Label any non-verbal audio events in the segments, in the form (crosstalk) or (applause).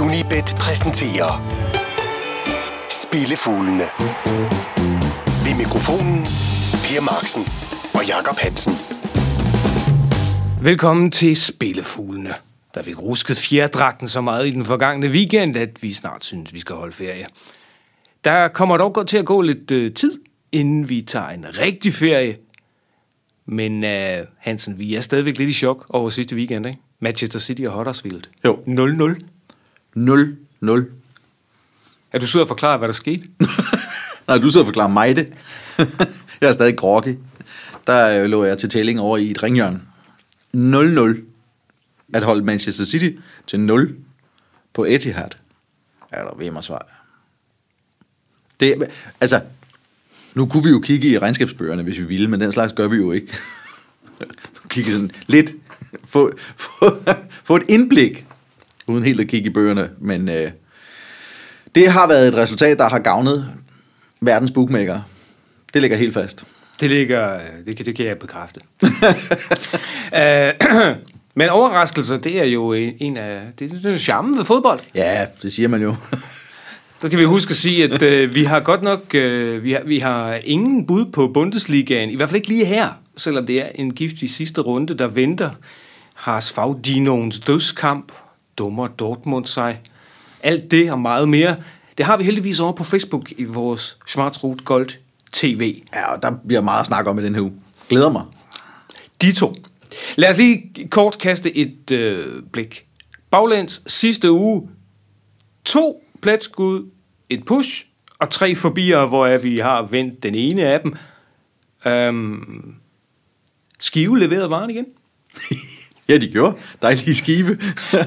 Unibet præsenterer Spillefuglene. Ved mikrofonen Per Marksen og Jakob Hansen. Velkommen til Spillefuglene. Der fik rusket fjerdragten så meget i den forgangne weekend, at vi snart synes, vi skal holde ferie. Der kommer dog godt til at gå lidt øh, tid, inden vi tager en rigtig ferie. Men øh, Hansen, vi er stadigvæk lidt i chok over sidste weekend, ikke? Manchester City og Huddersfield. Jo. 0-0. 0-0. Er du sød at forklare, hvad der skete? (laughs) Nej, du sidder og forklarer mig det. (laughs) jeg er stadig groggy. Der øh, lå jeg til tælling over i et ringhjørne. 0-0. At holde Manchester City til 0 på Etihad. Er der ved mig svar. Det, altså, nu kunne vi jo kigge i regnskabsbøgerne, hvis vi ville, men den slags gør vi jo ikke. (laughs) kigge sådan lidt, få, få, få et indblik, uden helt at kigge i bøgerne, men øh, det har været et resultat, der har gavnet verdens bookmaker. Det ligger helt fast. Det ligger, øh, det, kan- det kan jeg bekræfte. (laughs) Øh, (clears throat) Men overraskelser, det er jo en af, det er jo charmen ved fodbold. Ja, det siger man jo. (laughs) Så kan vi huske at sige, at øh, vi har godt nok, øh, vi, har, vi har ingen bud på Bundesligaen, i hvert fald ikke lige her, selvom det er en giftig sidste runde, der venter. Har Svagdinoens dødskamp, dummer Dortmund sig, alt det og meget mere. Det har vi heldigvis over på Facebook i vores Schwarzrot Gold TV. Ja, og der bliver meget at snakke om i den her uge. Glæder mig. De to. Lad os lige kort kaste et øh, blik. Baglæns sidste uge. To pletskud, et push og tre forbier, hvor vi har vendt den ene af dem. Øhm, Skive leverede varen igen. (laughs) Ja, de gjorde. Dejlige skive.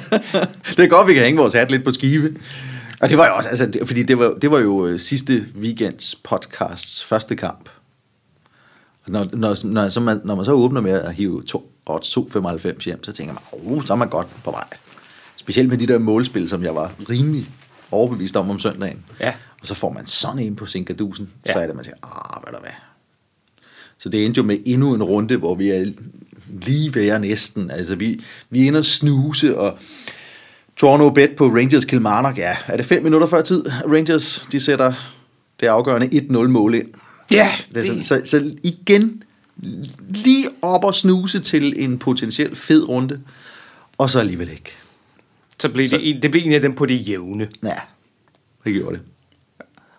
(laughs) det er godt, vi kan hænge vores hat lidt på skive. Og det var jo også, altså, det, fordi det var, det var jo øh, sidste weekends podcasts første kamp. Og Når, når, når, så man, når man så åbner med at hive to, odds 2,95 hjem, så tænker man, oh, så er man godt på vej. Specielt med de der målspil, som jeg var rimelig overbevist om om søndagen. Ja. Og så får man sådan en på Sinkadusen. Ja. så er det, man siger, ah, hvad der hvad. Så det endte jo med endnu en runde, hvor vi er lige jer næsten. Altså, vi, vi er inde og snuse, og Toronto bet på Rangers Kilmarnock. Ja, er det fem minutter før tid? Rangers, de sætter det afgørende 1-0 mål ind. Ja, Det er så, så, så igen, lige op og snuse til en potentiel fed runde, og så alligevel ikke. så blev det, en- det blev en af dem på det jævne. Ja, det gjorde det.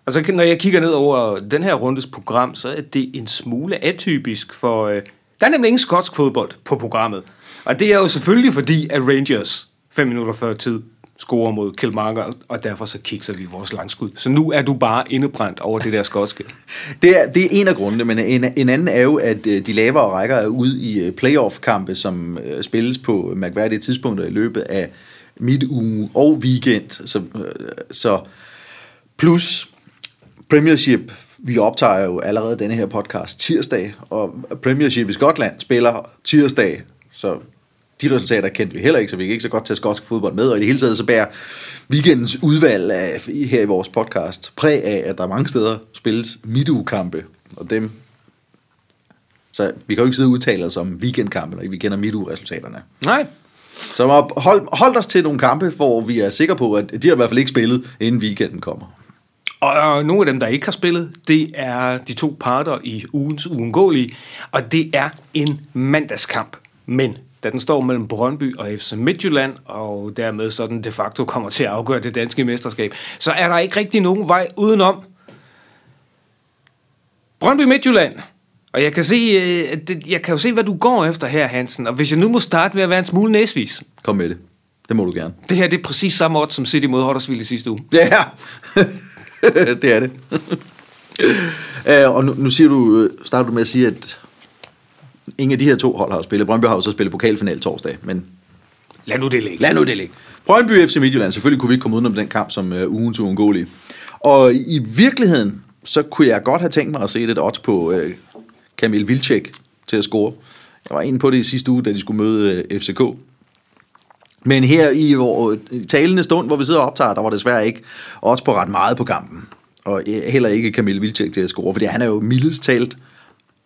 Og så når jeg kigger ned over den her rundes program, så er det en smule atypisk, for øh, der er nemlig ingen skotsk fodbold på programmet. Og det er jo selvfølgelig fordi, at Rangers fem minutter før tid scorer mod Kilmarnock, og derfor så kikser vi vores langskud. Så nu er du bare indebrændt over det der skotske. (laughs) Det er, det er en af grundene, men en, en anden er jo, at øh, de lavere rækker er ude i øh, playoff-kampe, som øh, spilles på mærkværdige tidspunkter i løbet af midtuge og weekend. Så, så plus Premiership, vi optager jo allerede denne her podcast tirsdag, og Premiership i Skotland spiller tirsdag, så de resultater kendte vi heller ikke, så vi kan ikke så godt tage skotsk fodbold med, og i det hele taget så bærer weekendens udvalg af, her i vores podcast præg af, at der mange steder spilles midtugekampe, og dem så vi kan jo ikke sidde og udtale os om weekendkampe, når vi kender midtugeresultaterne. Nej, Så hold, hold os til nogle kampe, hvor vi er sikre på, at de har i hvert fald ikke spillet, inden weekenden kommer. Og, og nogle af dem, der ikke har spillet, det er de to parter i ugens uundgåelige, og det er en mandagskamp. Men da den står mellem Brøndby og FC Midtjylland, og dermed sådan de facto kommer til at afgøre det danske mesterskab, så er der ikke rigtig nogen vej udenom. Brøndby Midtjylland. Og jeg kan, se, øh, jeg kan jo se, hvad du går efter her, Hansen. Og hvis jeg nu må starte med at være en smule næsvis. Kom med det. Det må du gerne. Det her det er præcis samme odds som City mod Huddersfield i sidste uge. Det er (laughs) det. er det. uh, (laughs) og nu, nu siger du, øh, starter du med at sige, at ingen af de her to hold har spillet. Brøndby har jo så spillet pokalfinal torsdag, men Lad nu det ligge. lad nu det ligge. Brøndby FC Midtjylland, selvfølgelig kunne vi ikke komme udenom den kamp som uh, ugens uundgåelige. Og i virkeligheden, så kunne jeg godt have tænkt mig at se et odds på uh, Kamil Vilcek til at score. Jeg var inde på det i sidste uge, da de skulle møde uh, FCK. Men her i hvor, talende stund, hvor vi sidder og optager, der var desværre ikke også på ret meget på kampen. Og eh, heller ikke Kamil Vilcek til at score, fordi han er jo mildest talt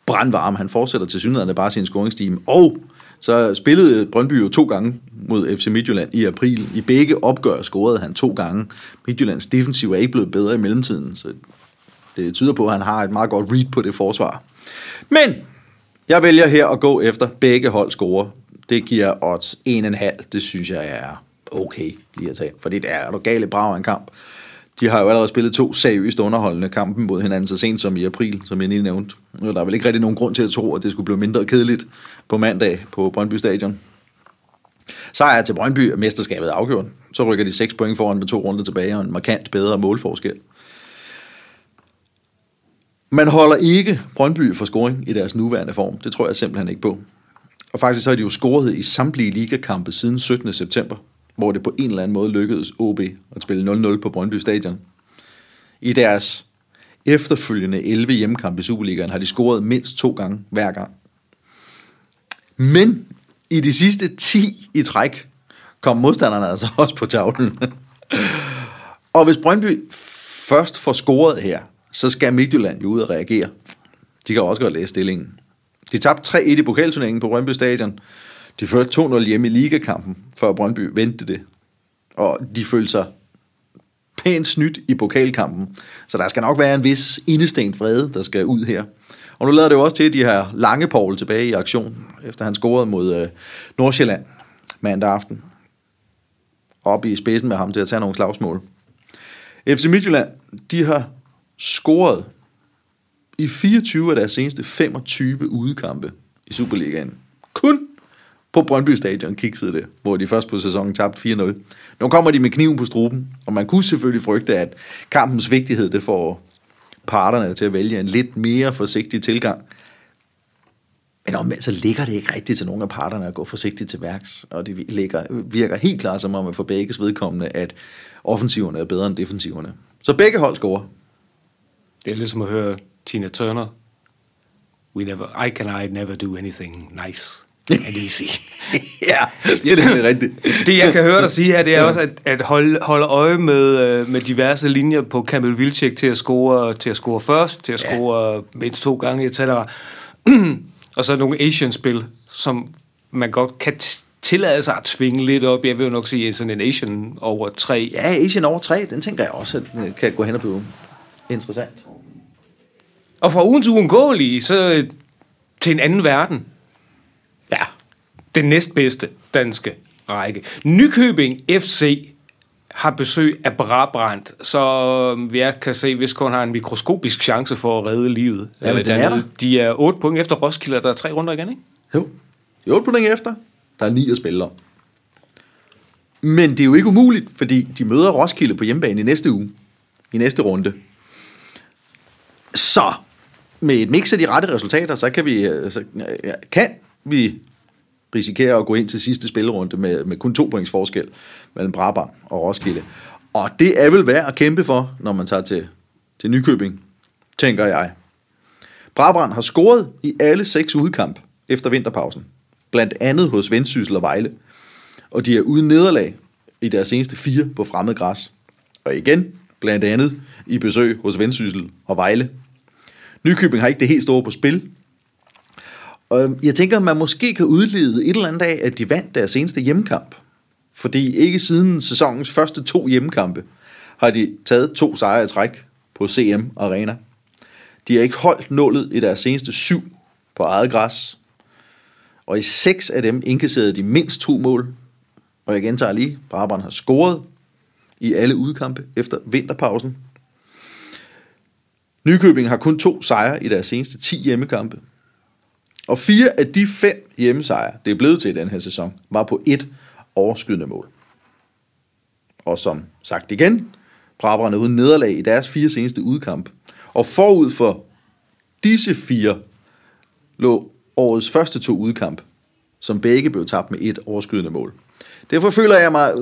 brandvarm. Han fortsætter til synligheden bare sin scoringsteam. Og så spillede Brøndby jo to gange mod FC Midtjylland i april. I begge opgør scorede han to gange. Midtjyllands defensiv er ikke blevet bedre i mellemtiden, så det tyder på, at han har et meget godt read på det forsvar. Men jeg vælger her at gå efter begge hold score det giver odds 1,5. Det synes jeg er okay lige at tage. Fordi det er du gale brav en kamp. De har jo allerede spillet to seriøst underholdende kampe mod hinanden så sent som i april, som jeg lige nævnte. Der er vel ikke rigtig nogen grund til at tro, at det skulle blive mindre kedeligt på mandag på Brøndby Stadion. Sejr til Brøndby er mesterskabet afgjort. Så rykker de 6 point foran med to runder tilbage og en markant bedre målforskel. Man holder ikke Brøndby for scoring i deres nuværende form. Det tror jeg simpelthen ikke på. Og faktisk så har de jo scoret i samtlige ligakampe siden 17. september, hvor det på en eller anden måde lykkedes OB at spille 0-0 på Brøndby Stadion. I deres efterfølgende 11 hjemmekampe i Superligaen har de scoret mindst to gange hver gang. Men i de sidste 10 i træk kom modstanderne altså (laughs) også på tavlen. og hvis Brøndby først får scoret her, så skal Midtjylland jo ud og reagere. De kan også godt læse stillingen. De tabte 3-1 i pokalturneringen på Brøndby Stadion. De førte 2-0 hjemme i ligakampen, før Brøndby vendte det. Og de følte sig pænt snydt i pokalkampen. Så der skal nok være en vis indestængt fred, der skal ud her. Og nu lader det jo også til, at de har lange Paul tilbage i aktion, efter han scorede mod øh, Nordsjælland mandag aften. Op i spidsen med ham til at tage nogle slagsmål. FC Midtjylland, de har scoret i 24 af deres seneste 25 udekampe i Superligaen. Kun på Brøndby Stadion kiksede det, hvor de først på sæsonen tabte 4-0. Nu kommer de med kniven på struben, og man kunne selvfølgelig frygte, at kampens vigtighed det får parterne til at vælge en lidt mere forsigtig tilgang. Men omvendt så ligger det ikke rigtigt til nogle af parterne at gå forsigtigt til værks, og det ligger, virker helt klart som om at for begges vedkommende, at offensiverne er bedre end defensiverne. Så begge hold scorer. Det er ligesom at høre Tina Turner. We never, I can I never do anything nice and easy. (laughs) ja, det er rigtigt. det, jeg kan høre dig sige her, det er også at, at holde, holde øje med, øh, med diverse linjer på Kamil Vilcek til at score, til at score først, til at score ja. mindst to gange, etc. (clears throat) og så nogle Asian-spil, som man godt kan tillade sig at tvinge lidt op. Jeg vil jo nok sige sådan en Asian over 3. Ja, Asian over 3, den tænker jeg også, at kan gå hen og blive interessant. Og fra ugens uundgåelige, så til en anden verden. Ja. Den næstbedste danske række. Nykøbing FC har besøg af Brabrand, så jeg kan se, hvis kun har en mikroskopisk chance for at redde livet. Ja, men den er der. De er 8 point efter Roskilde, der er tre runder igen, ikke? Jo. De er 8 point efter. Der er 9 at spille om. Men det er jo ikke umuligt, fordi de møder Roskilde på hjemmebane i næste uge. I næste runde. Så med et mix af de rette resultater, så kan vi, øh, så øh, kan vi risikere at gå ind til sidste spillerunde med, med kun to points forskel mellem Brabant og Roskilde. Og det er vel værd at kæmpe for, når man tager til, til Nykøbing, tænker jeg. Brabrand har scoret i alle seks udkamp efter vinterpausen. Blandt andet hos Vendsyssel og Vejle. Og de er uden nederlag i deres seneste fire på fremmed græs. Og igen, blandt andet i besøg hos Vendsyssel og Vejle. Nykøbing har ikke det helt store på spil. Og jeg tænker, at man måske kan udlede et eller andet af, at de vandt deres seneste hjemmekamp. Fordi ikke siden sæsonens første to hjemmekampe har de taget to sejre i træk på CM Arena. De har ikke holdt nullet i deres seneste syv på eget græs. Og i seks af dem indkasserede de mindst to mål. Og jeg gentager lige, Brabant har scoret i alle udkampe efter vinterpausen. Nykøbing har kun to sejre i deres seneste 10 hjemmekampe. Og fire af de fem hjemmesejre, det er blevet til i den her sæson, var på et overskydende mål. Og som sagt igen, Brabrand er uden nederlag i deres fire seneste udkamp. Og forud for disse fire lå årets første to udkamp, som begge blev tabt med et overskydende mål. Derfor føler jeg mig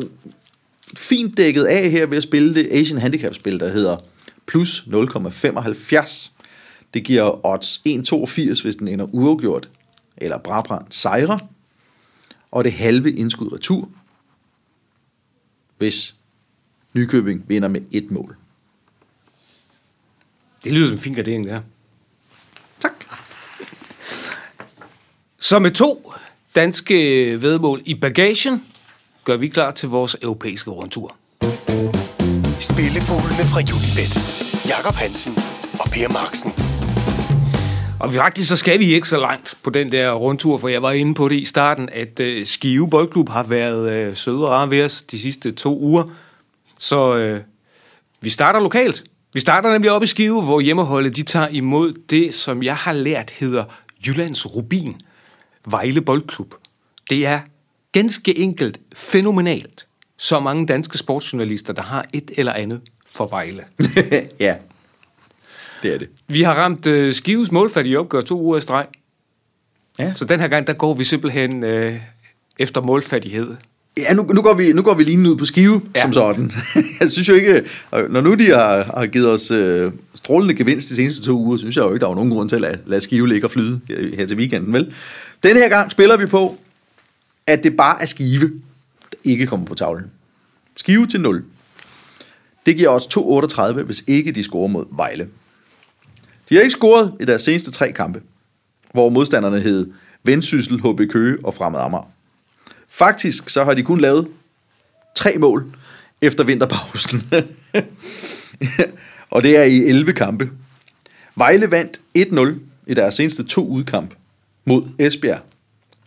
fint dækket af her ved at spille det Asian Handicap-spil, der hedder plus 0,75. Det giver odds 1,82, hvis den ender uafgjort, eller Brabrand sejre, og det halve indskud retur, hvis Nykøbing vinder med et mål. Det lyder som en fin gardering, det her. Tak. Så med to danske vedmål i bagagen, gør vi klar til vores europæiske rundtur. Spillefuglene fra Unibet. Jakob Hansen og Per Marksen. Og faktisk så skal vi ikke så langt på den der rundtur, for jeg var inde på det i starten, at øh, Skive Boldklub har været øh, søde og rare ved os de sidste to uger. Så øh, vi starter lokalt. Vi starter nemlig op i Skive, hvor hjemmeholdet de tager imod det, som jeg har lært hedder Jyllands Rubin. Vejle Boldklub. Det er ganske enkelt fænomenalt. Så mange danske sportsjournalister, der har et eller andet for Vejle. (laughs) ja, det er det. Vi har ramt øh, Skives målfattige opgør to uger i streg. Ja. Så den her gang, der går vi simpelthen øh, efter målfattighed. Ja, nu, nu, går vi, nu går vi lige ud på skive, ja. Som sådan. (laughs) Jeg synes jo ikke, når nu de har, har givet os øh, strålende gevinst de seneste to uger, synes jeg jo ikke, der var nogen grund til at lade, lade skive ligge og flyde her, til weekenden, vel? Den her gang spiller vi på, at det bare er skive, ikke kommer på tavlen. Skive til 0. Det giver os 2,38, hvis ikke de scorer mod Vejle. De har ikke scoret i deres seneste tre kampe, hvor modstanderne hed Vendsyssel, HB Køge og Fremad Amager. Faktisk så har de kun lavet tre mål efter vinterpausen. (laughs) og det er i 11 kampe. Vejle vandt 1-0 i deres seneste to udkamp mod Esbjerg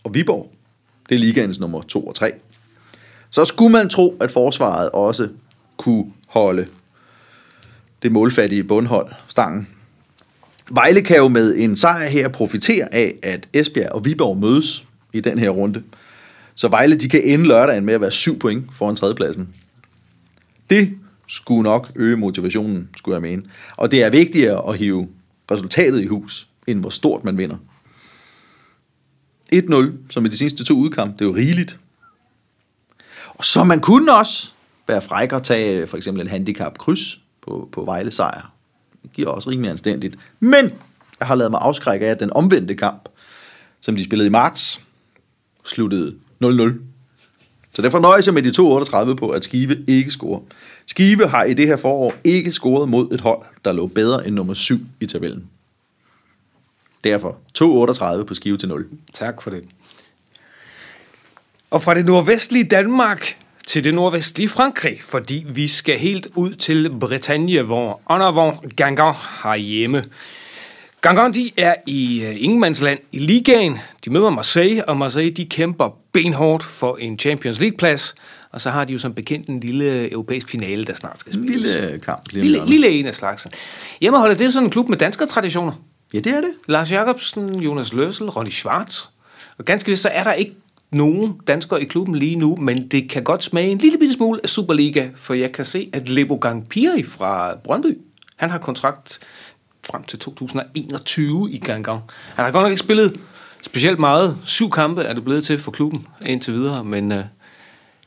og Viborg. Det er ligaens nummer 2 og 3. Så skulle man tro, at forsvaret også kunne holde det målfattige bundhold stangen. Vejle kan jo med en sejr her profitere af, at Esbjerg og Viborg mødes i den her runde. Så Vejle de kan ende lørdagen med at være syv point foran tredjepladsen. Det skulle nok øge motivationen, skulle jeg mene. Og det er vigtigere at hive resultatet i hus, end hvor stort man vinder. 1-0, som i de seneste to udkamp, det er jo rigeligt. Og så man kunne også være fræk og tage øh, for eksempel en handicap kryds på, på Vejle sejr. Det giver også rimelig anstændigt. Men jeg har lavet mig afskrække af, at den omvendte kamp, som de spillede i marts, sluttede 0-0. Så derfor nøjes jeg med de 2,38 på, at Skive ikke scorer. Skive har i det her forår ikke scoret mod et hold, der lå bedre end nummer 7 i tabellen. Derfor 2,38 på Skive til 0. Tak for det. Og fra det nordvestlige Danmark til det nordvestlige Frankrig, fordi vi skal helt ud til Bretagne, hvor Honorvon Gangan har hjemme. Gangan, de er i uh, ingenmandsland i ligaen. De møder Marseille, og Marseille, de kæmper benhårdt for en Champions League-plads. Og så har de jo som bekendt en lille europæisk finale, der snart skal En spilles. lille kamp. Lige om lille, hjørnet. lille en af slagsen. Hjemmeholdet, det er sådan en klub med danske traditioner. Ja, det er det. Lars Jacobsen, Jonas Løssel, Ronny Schwartz. Og ganske vist, så er der ikke nogen danskere i klubben lige nu, men det kan godt smage en lille bitte smule af Superliga, for jeg kan se, at Lebo Gangpiri fra Brøndby, han har kontrakt frem til 2021 i Gangang. Han har godt nok ikke spillet specielt meget. Syv kampe er det blevet til for klubben indtil videre, men uh,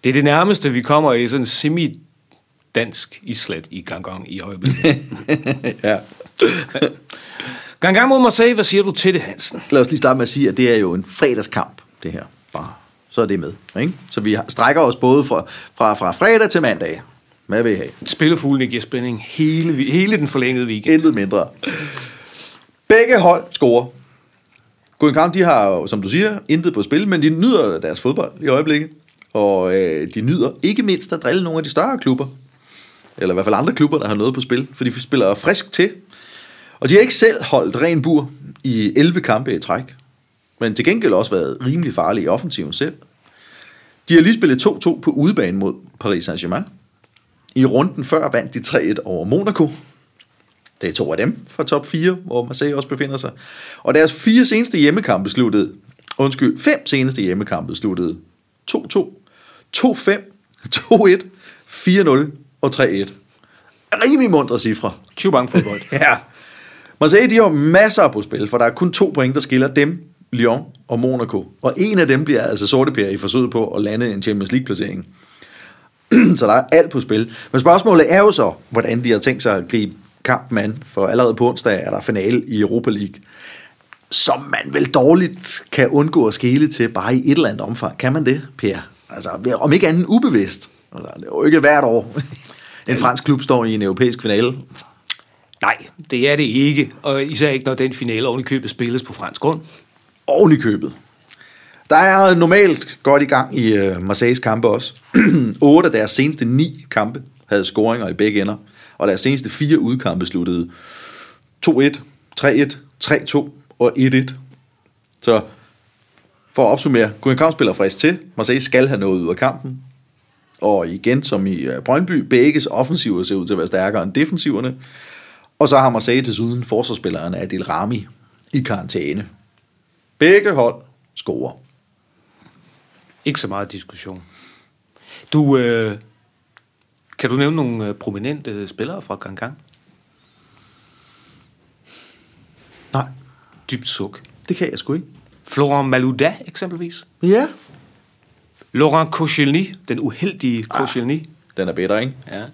det er det nærmeste, vi kommer i sådan semi-dansk islet i Gangang i øjeblikket. (laughs) Ja. Gangang mod Marseille, hvad siger du til det, Hansen? Lad os lige starte med at sige, at det er jo en fredagskamp, det her. Så er det med. Ikke? Så vi strækker os både fra, fra, fra fredag til mandag. Hvad vil I have? Spillefuglene giver spænding hele, hele den forlængede weekend. Intet mindre. Begge hold scorer. Gudikam, de har jo, som du siger, intet på spil, men de nyder deres fodbold i øjeblikket. Og øh, de nyder ikke mindst at drille nogle af de større klubber. Eller i hvert fald andre klubber, der har noget på spil. For de spiller frisk til. Og de har ikke selv holdt ren bur i 11 kampe i træk. Men til gengæld også været rimelig farlige i offensiven selv. De har lige spillet 2-2 på udebane mod Paris Saint-Germain. I runden før vandt de 3-1 over Monaco. Det er to af dem fra top 4, hvor Marseille også befinder sig. Og deres fire seneste hjemmekampe sluttede, undskyld, fem seneste hjemmekampe sluttede 2-2, 2-5, 2-1, 4-0 og 3-1. Rimelig mundre cifre. Chubang fodbold. (laughs) Ja. Marseille, de har masser på spil, for der er kun to point, der skiller dem, Lyon og Monaco. Og en af dem bliver altså sorteper i forsøget på at lande en Champions League-placering. (clears throat) så der er alt på spil. Men spørgsmålet er jo så, hvordan de har tænkt sig at gribe kampen an, for allerede på onsdag er der finale i Europa League, som man vel dårligt kan undgå at skele til bare i et eller andet omfang. Kan man det, Per? Altså, om ikke andet ubevidst. Altså, det er jo ikke hvert år, (laughs) en fransk klub står i en europæisk finale. Nej, det er det ikke. Og især ikke, når den finale oven købet spilles på fransk grund oven i købet. Der er normalt godt i gang i øh, Marseilles kampe også. (clears throat) 8 af deres seneste 9 kampe havde scoringer i begge ender, og deres seneste fire udkampe sluttede 2-1, 3-1, 3-2 og 1-1. Så for at opsummere, kunne en kampspiller frisk til. Marseille skal have noget ud af kampen. Og igen, som i øh, Brøndby, begges offensiver ser ud til at være stærkere end defensiverne. Og så har Marseille desuden forsvarsspilleren Adil Rami i karantæne. Begge hold scorer. Ikke så meget diskussion. Du, øh, kan du nævne nogle øh, prominente spillere fra Gangang? Nej, Dybt suk. det kan jeg sgu ikke. Florent Malouda eksempelvis. Ja. Laurent Koscielny, den uheldige Koscielny. Den er bedre, ikke? Ja.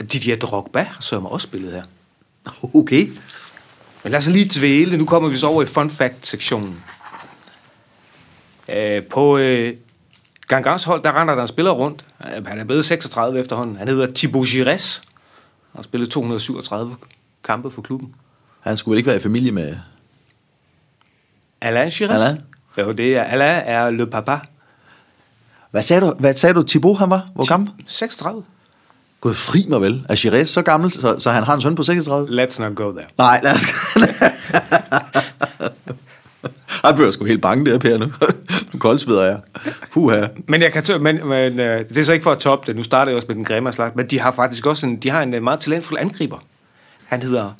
Didier Drogba har sørme også spillet her. Okay. Men lad os lige dvæle. Nu kommer vi så over i fun fact-sektionen. Øh, på øh, Gangas hold, der render der en spiller rundt. Øh, Han er blevet 36 efterhånden. Han hedder Thibaut Gires. Han har spillet 237 kampe for klubben. Han skulle vel ikke være i familie med... Alain Gires? Alain? Jo, det er, Alain er le papa. Hvad sagde du, hvad sagde du Thibaut han var? Hvor gammel? 36. Gået fri mig vel. Er Gires så gammel, så, så han har en søn på 36? Let's not go there. Nej, lad os... Jeg bliver sgu helt bange der, Per, nu. Nu koldsveder jeg. Puha. Men jeg kan tø- men, men øh, det er så ikke for at toppe det. Nu starter jeg også med den grimme slags, men de har faktisk også en, de har en øh, meget talentfuld angriber. Han hedder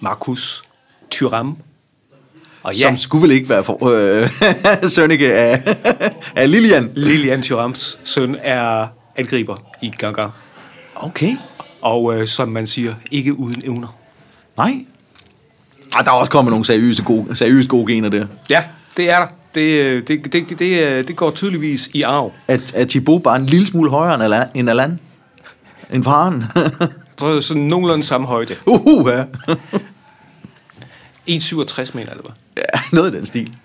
Markus Thuram. Og ja, Som skulle vel ikke være for, øh, (laughs) sønneke af, af Lilian. Lilian Thurams søn er angriber i Gaga. Okay. Og øh, som man siger, ikke uden evner. Nej. Ej, der er også kommet nogle seriøse gode, seriøst gode gener der. Ja, det er der. Det, øh, det, det, det, øh, det går tydeligvis i arv. Er, er Thibaut bare en lille smule højere end Alan? End, Alan? end faren? Jeg tror, det er sådan nogenlunde samme højde. uh, ja. 1,67 mener jeg, det var. ja. Noget i den stil.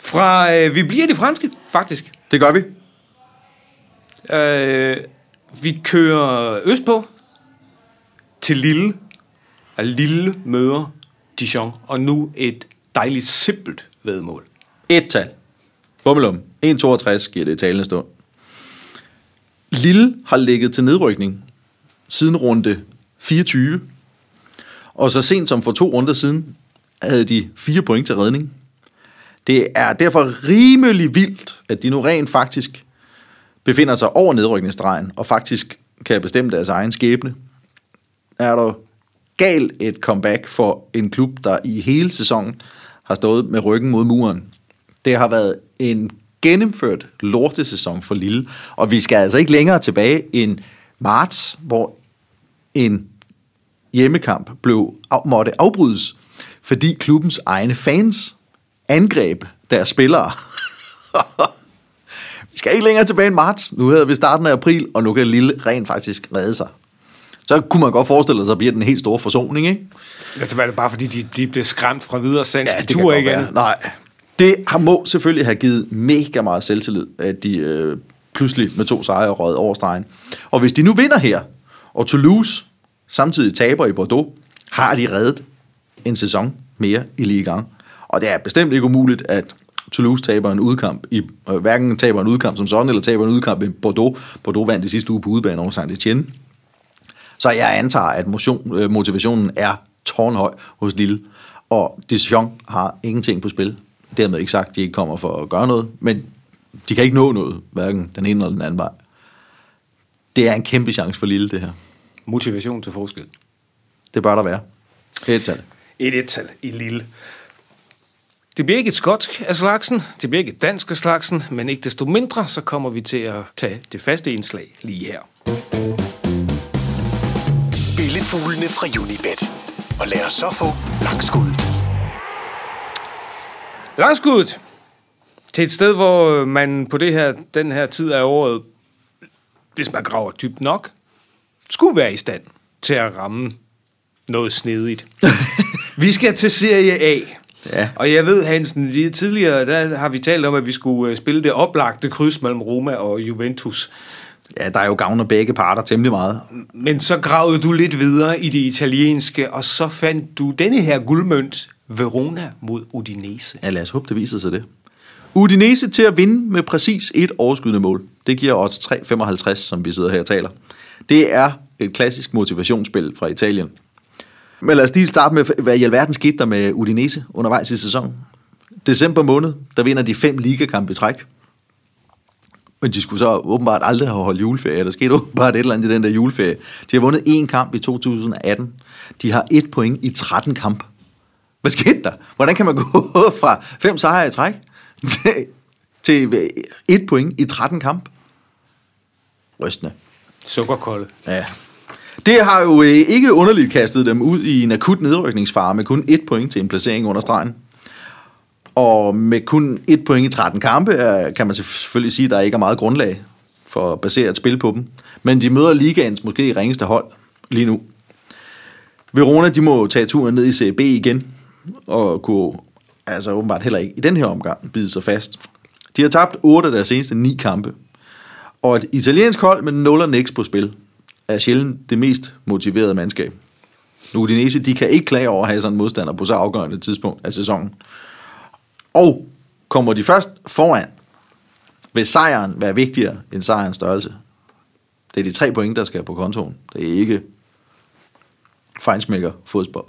Fra, øh, vi bliver i det franske, faktisk. Det gør vi. Øh, vi kører østpå til Lille. Og Lille møder Dijon. Og nu et dejligt simpelt vedmål. Et tal. Bummelum. 1,62 giver det i talende stund. Lille har ligget til nedrykning siden runde 24. Og så sent som for to runder siden havde de fire point til redning. Det er derfor rimelig vildt, at de nu rent faktisk befinder sig over nedrykningsstregen og faktisk kan bestemme deres egen skæbne. Er der galt et comeback for en klub, der i hele sæsonen har stået med ryggen mod muren. Det har været en gennemført lortesæson for Lille, og vi skal altså ikke længere tilbage end marts, hvor en hjemmekamp blev, måtte afbrydes, fordi klubbens egne fans angreb deres spillere. (laughs) vi skal ikke længere tilbage end marts. Nu hedder vi starten af april, og nu kan Lille rent faktisk redde sig. Så kunne man godt forestille sig, at der bliver den helt store forsoning, ikke? Altså var det bare fordi, de, de blev skræmt fra videre sans. Ja, de kan turde godt ikke være. Nej. Det har må selvfølgelig have givet mega meget selvtillid, at de øh, pludselig med to sejre røget over stregen. Og hvis de nu vinder her, og Toulouse samtidig taber i Bordeaux, har de reddet en sæson mere i ligaen. Og det er bestemt ikke umuligt, at Toulouse taber en udkamp i, øh, hverken taber en udkamp som sådan, eller taber en udkamp i Bordeaux. Bordeaux vandt i sidste uge på udebane over Saint-Etienne. Så jeg antager, at motion, øh, motivationen er tårnhøj hos Lille. Og Dijon har ingenting på spil. Dermed ikke sagt, at de ikke kommer for at gøre noget, men de kan ikke nå noget, hverken den ene eller den anden vej. Det er en kæmpe chance for Lille, det her. Motivation til forskel. Det bør der være. Et tal. Et et-tal i Lille. Det bliver ikke et skotsk af slagsen, det bliver ikke et dansk af slagsen, men ikke desto mindre, så kommer vi til at tage det faste indslag lige her. Spillefuglene fra Unibet. Og lad os så få langskuddet. Langskuddet til et sted, hvor man på det her, den her tid af året, hvis man graver dybt nok, skulle være i stand til at ramme noget snedigt. (laughs) vi skal til Serie A. Ja. Og jeg ved, Hansen, lige tidligere, der har vi talt om, at vi skulle øh, spille det oplagte kryds mellem Roma og Juventus. Ja, der er jo gavn af begge parter temmelig meget. Men så gravede du lidt videre i det italienske, og så fandt du denne her guldmønt, Verona mod Udinese. Ja, lad os håbe, det viser sig det. Udinese til at vinde med præcis et overskydende mål. Det giver odds 3,55, som vi sidder her og taler. Det er et klassisk motivationsspil fra Italien. Men lad os lige starte med, hvad i alverden skete der med Udinese undervejs i sæsonen. December måned, der vinder de fem ligakampe i træk. Men de skulle så åbenbart aldrig have holdt juleferie. Der skete åbenbart et eller andet i den der juleferie. De har vundet én kamp i 2018. De har et point i 13 kamp. Hvad skete der? Hvordan kan man (laughs) gå fra fem sejre i træk (laughs) til, et point i 13 kamp? Rystende. Sukkerkolde. Ja. Det har jo øh, ikke underligt kastet dem ud i en akut nedrykningsfare med kun et point til en placering under stregen. Og med kun et point i 13 kampe, kan man selvfølgelig sige, at der ikke er meget grundlag for at basere et spil på dem. Men de møder ligaens måske ringeste hold lige nu. Verona, de må tage turen ned i CB igen, og kunne altså åbenbart heller ikke i den her omgang bide sig fast. De har tabt 8 af deres seneste 9 kampe. Og et italiensk hold med 0 og niks på spil er sjældent det mest motiverede mandskab. Udinese, de kan ikke klage over at have sådan en modstander på så afgørende tidspunkt af sæsonen. Og kommer de først foran, vil sejren være vigtigere end sejrens størrelse. Det er de tre point, der skal på kontoen. Det er ikke fejnsmækker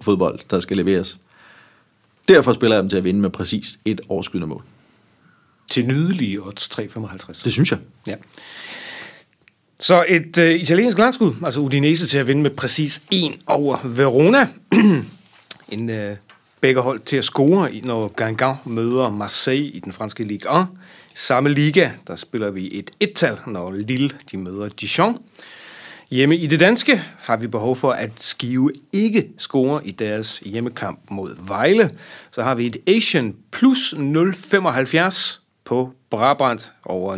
fodbold, der skal leveres. Derfor spiller jeg dem til at vinde med præcis et overskydende mål. Til nydelige odds 3,55. Det synes jeg. Ja. Så et øh, italiensk langskud, altså Udinese til at vinde med præcis en over Verona. (clears throat) en øh, begge hold til at score, når Guingamp møder Marseille i den franske Ligue 1. Samme liga, der spiller vi et ettal, når Lille de møder Dijon. Hjemme i det danske har vi behov for, at Skive ikke scorer i deres hjemmekamp mod Vejle. Så har vi et Asian plus 0,75 på Brabant over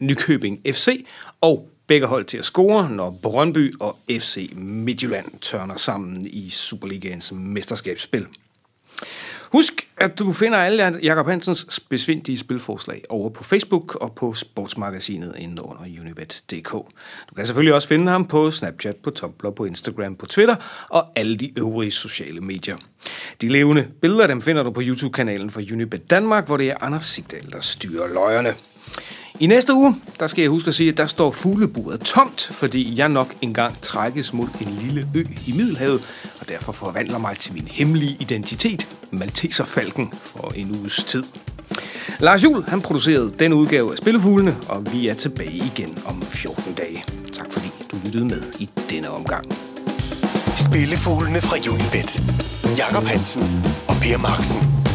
Nykøbing FC, og begge hold til at score, når Brøndby og FC Midtjylland tørner sammen i Superligaens mesterskabsspil. Husk, at du finder alle Jakob Hansens besvindige spilforslag over på Facebook og på sportsmagasinet inde under unibet.dk. Du kan selvfølgelig også finde ham på Snapchat, på Tumblr, på Instagram, på Twitter og alle de øvrige sociale medier. De levende billeder dem finder du på YouTube-kanalen for Unibet Danmark, hvor det er Anders Sigdal, der styrer løjerne. I næste uge, der skal jeg huske at sige, at der står fugleburet tomt, fordi jeg nok engang trækkes mod en lille ø i Middelhavet, og derfor forvandler mig til min hemmelige identitet, Malteserfalken, for en uges tid. Lars Jul, han producerede den udgave af Spillefuglene, og vi er tilbage igen om 14 dage. Tak fordi du lyttede med i denne omgang. Spillefuglene fra Unibet. Jakob Hansen og Per Marksen.